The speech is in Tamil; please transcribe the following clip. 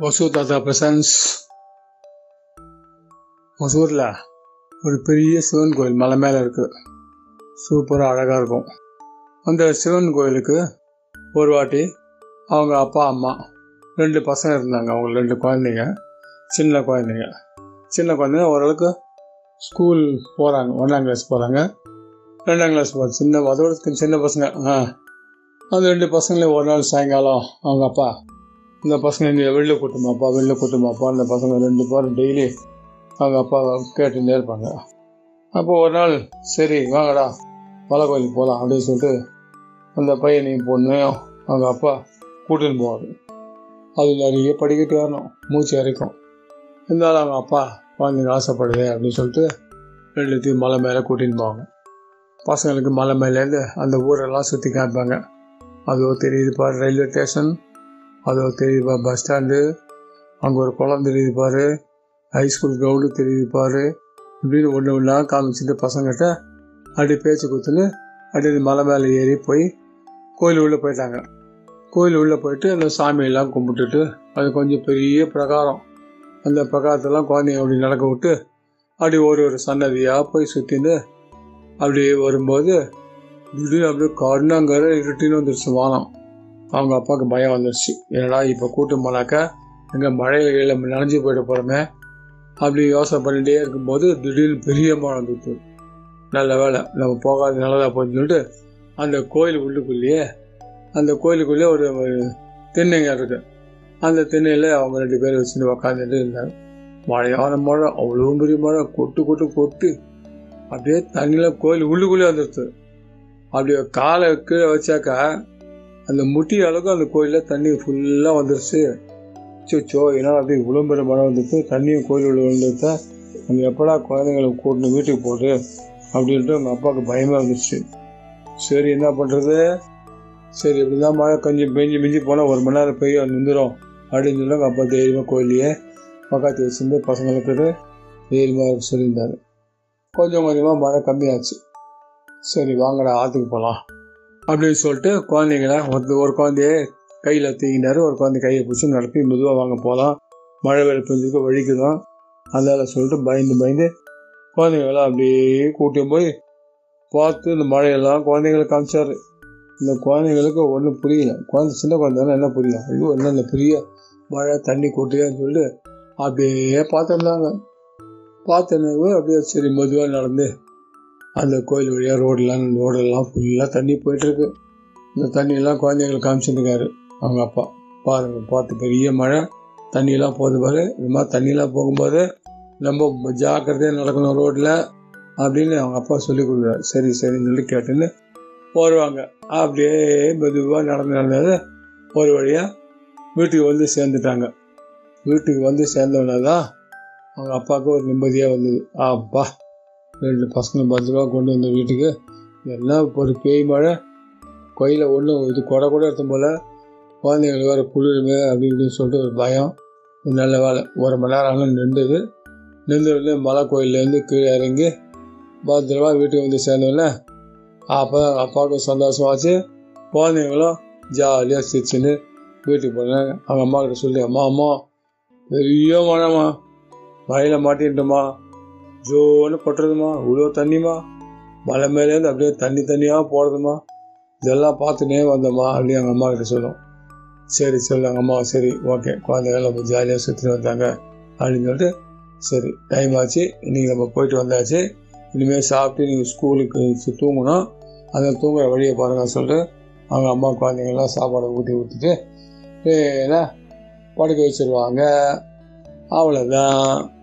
ஒசூர் தாத்தா பிரசன்ஸ். ஒசூரில் ஒரு பெரிய சிவன் கோயில் மலை மேலே இருக்குது சூப்பராக அழகாக இருக்கும். அந்த சிவன் கோயிலுக்கு ஒரு வாட்டி அவங்க அப்பா அம்மா ரெண்டு பசங்க இருந்தாங்க. அவங்க ரெண்டு குழந்தைங்க சின்ன குழந்தைங்க. சின்ன குழந்தைங்க ஓரளவுக்கு ஸ்கூல் போகிறாங்க ஒன்றாம் கிளாஸ் போகிறாங்க ரெண்டாம் கிளாஸ் போகிறாங்க சின்ன அதோட சின்ன பசங்க. ஆ அந்த ரெண்டு பசங்களையும் ஒரு நாள் சாயங்காலம் அவங்க அப்பா இந்த பசங்க இங்கே வெளில கூட்டமாப்பா வெளில கூட்டமாப்பா அந்த பசங்க ரெண்டு பேரும் டெய்லி அவங்க அப்பா கேட்டுட்டே இருப்பாங்க அப்போ ஒரு நாள் சரி வாங்கடா மலை கோயிலுக்கு போகலாம் அப்படின்னு சொல்லிட்டு அந்த பையனையும் பொண்ணையும் அவங்க அப்பா கூட்டின்னு போவார். அது நிறைய படிக்கட்டு வரணும் மூச்சு இறைக்கும் இருந்தாலும் அவங்க அப்பா குழந்தைங்க ஆசைப்படுது அப்படின்னு சொல்லிட்டு ரெண்டுத்தையும் மலை மேலே கூட்டின்னு போவாங்க. பசங்களுக்கு மலை மேலேருந்து அந்த ஊரெல்லாம் சுற்றி காமிப்பாங்க. அதோ தெரியுது பாரு ரயில்வே ஸ்டேஷன் அதோ தெரியுது பாரு பஸ் ஸ்டாண்டு அங்கே ஒரு குளம் தெரியுது பாரு. ஹைஸ்கூல் கிரவுண்டு தெரியுது பாரு. இப்படின்னு ஒன்று ஒன்றா காமிச்சிட்டு பசங்கிட்ட அப்படியே பேச்சு கொடுத்துன்னு அப்படியே மலை மேலே ஏறி போய் கோயில் உள்ளே போயிட்டாங்க. கோயில் உள்ளே போயிட்டு அந்த சாமியெல்லாம் கும்பிட்டுட்டு அது கொஞ்சம் பெரிய பிரகாரம். அந்த பிரகாரத்தெல்லாம் குழந்தைங்க அப்படி நடக்க விட்டு அப்படி ஒரு ஒரு சன்னதியாக போய் சுற்றின்னு அப்படியே வரும்போது திடீர்னு அப்படியே கருணாங்கிற இருட்டின்னு வந்துருச்சு வானம். அவங்க அப்பாவுக்கு பயம் வந்துருச்சு. என்னடா இப்போ கூட்டு போனாக்கா எங்கே மழையில கீழே நனைஞ்சு போயிட போகிறோமே அப்படி யோசனை பண்ணிகிட்டே இருக்கும்போது திடீர்னு பெரிய மழை வந்துட்டு நல்ல வேலை நம்ம போகாத நல்லதாக போச்சுன்னு சொல்லிட்டு அந்த கோயில் உள்ளுக்குள்ளேயே அந்த கோயிலுக்குள்ளேயே ஒரு திண்ணைங்க தென்னைங்க அந்த தென்னையில் அவங்க ரெண்டு பேரும் வச்சுட்டு உக்காந்துட்டு இருந்தாங்க. மழையான மழை அவ்வளோ பெரிய மழை கொட்டு கொட்டு கொட்டு. அப்படியே தண்ணியில் கோயில் உள்ளுக்குள்ளே வந்துடுச்சு அப்படி காலை கீழே வச்சாக்கா அந்த முட்டி அளவுக்கு அந்த கோயிலில் தண்ணி ஃபுல்லாக வந்துருச்சு. சோச்சோ என்னால் அப்படியே இவ்வளோ மழை வந்துட்டு தண்ணியும் கோயில் உள்ள வந்துருத்தா அங்கே எப்படா குழந்தைங்களை கூட்டினு வீட்டுக்கு போட்டு அப்படின்ட்டு அவங்க அப்பாவுக்கு பயமாக இருந்துச்சு. சரி என்ன பண்ணுறது சரி இப்படி தான் மழை கொஞ்சம் பெஞ்சு மிஞ்சி போனால் ஒரு மணி நேரம் பெய்யும் நின்றுடும் அப்படின்னு சொல்லி அவங்க அப்பா தைரியமாக கோயிலையே பக்கத்து வச்சுருந்து பசங்களுக்கு தைரியமாக சொல்லியிருந்தார். கொஞ்சம் கொஞ்சமாக மழை கம்மியாச்சு. சரி வாங்கடா ஆற்றுக்கு போகலாம் அப்படின்னு சொல்லிட்டு குழந்தைங்கள ஒரு ஒரு குழந்தைய கையில் தூங்கினார் ஒரு குழந்தை கையை பிடிச்சி நடத்தி மெதுவாக வாங்க போகலாம் மழை வேலை பெஞ்சிருக்க வழிக்குதான் அதனால் சொல்லிட்டு பயந்து பயந்து குழந்தைங்களாம் அப்படியே கூட்டியும் போய் பார்த்து இந்த மழையெல்லாம் குழந்தைங்களுக்கு காமிச்சார். இந்த குழந்தைங்களுக்கு ஒன்றும் புரியல. குழந்தை சின்ன குழந்தைன்னா என்ன புரியும் ஐயோ என்ன இந்த பெரிய மழை தண்ணி கூட்டியான்னு சொல்லிட்டு அப்படியே பார்த்துருந்தாங்க பார்த்தனவு அப்படியே சரி மெதுவாக நடந்து அந்த கோயில் வழியாக ரோடெலாம் ரோடெல்லாம் ஃபுல்லாக தண்ணி போயிட்டுருக்கு. இந்த தண்ணியெல்லாம் குழந்தைங்களுக்கு காமிச்சிருக்காரு அவங்க அப்பா. பாருங்க பார்த்து பெரிய மழை. தண்ணியெல்லாம் போகுது பாரு. இந்த மாதிரி தண்ணியெல்லாம் போகும்போது ரொம்ப ஜாக்கிரதையாக நடக்கணும் ரோட்டில் அப்படின்னு அவங்க அப்பா சொல்லி கொடுக்குறாரு. சரி சரின்னு சொல்லி கேட்டுன்னு வருவாங்க அப்படியே மெதுவாக நடந்து நடந்தது ஒரு வழியாக வீட்டுக்கு வந்து சேர்ந்துட்டாங்க. வீட்டுக்கு வந்து சேர்ந்தோடனே தான் அவங்க அப்பாவுக்கு ஒரு நிம்மதியாக வந்தது. அப்பா ரெண்டு பசங்களை பத்திரமா கொண்டு வந்த வீட்டுக்கு. எல்லாம் ஒரு பேய் மழை. கோயிலில் ஒன்றும் இது கொடை கூட எடுத்த போல். குழந்தைங்களுக்கு வேறு குளிருமே அப்படி இப்படின்னு சொல்லிட்டு ஒரு பயம். நல்ல வேலை. ஒரு மணி நேரம் ஆனால் நின்றுது. நின்றுடனே மலை கோயிலேருந்து கீழே இறங்கி பத்திரமா வீட்டுக்கு வந்து சேர்ந்தோடனே அப்போ அப்பாவுக்கு சந்தோஷமாச்சு. குழந்தைங்களும் ஜாலியாக சிரிச்சுன்னு வீட்டுக்கு போனாங்க. அவங்க அம்மா கிட்ட சொல்லி அம்மா அம்மா பெரிய மழைம்மா. மழையில் மாட்டின்ட்டுமா ஜோன்னு கொட்டுறதுமா? இவ்வளோ தண்ணிமா? மலை மேலேருந்து அப்படியே தண்ணி தண்ணியாக போகிறதுமா இதெல்லாம் பார்த்துனே வந்தோம்மா அப்படின்னு எங்கள் அம்மா கிட்ட சொல்லும் சரி சொல்லு எங்கள் அம்மா சரி ஓகே. குழந்தைகள் நம்ம ஜாலியாக சுற்றி வந்தாங்க அப்படின்னு சொல்லிட்டு சரி டைம் ஆச்சு. இன்றைக்கி நம்ம போயிட்டு வந்தாச்சு. இனிமேல் சாப்பிட்டு நீங்கள் ஸ்கூலுக்கு தூங்கணும் அந்த தூங்குற வழியை பாருங்கள் சொல்லிட்டு அவங்க அம்மா குழந்தைங்கள்லாம் சாப்பாடை ஊட்டி ஊற்றிட்டு ஏன்னா படுக்க வச்சுருவாங்க. அவ்வளோதான்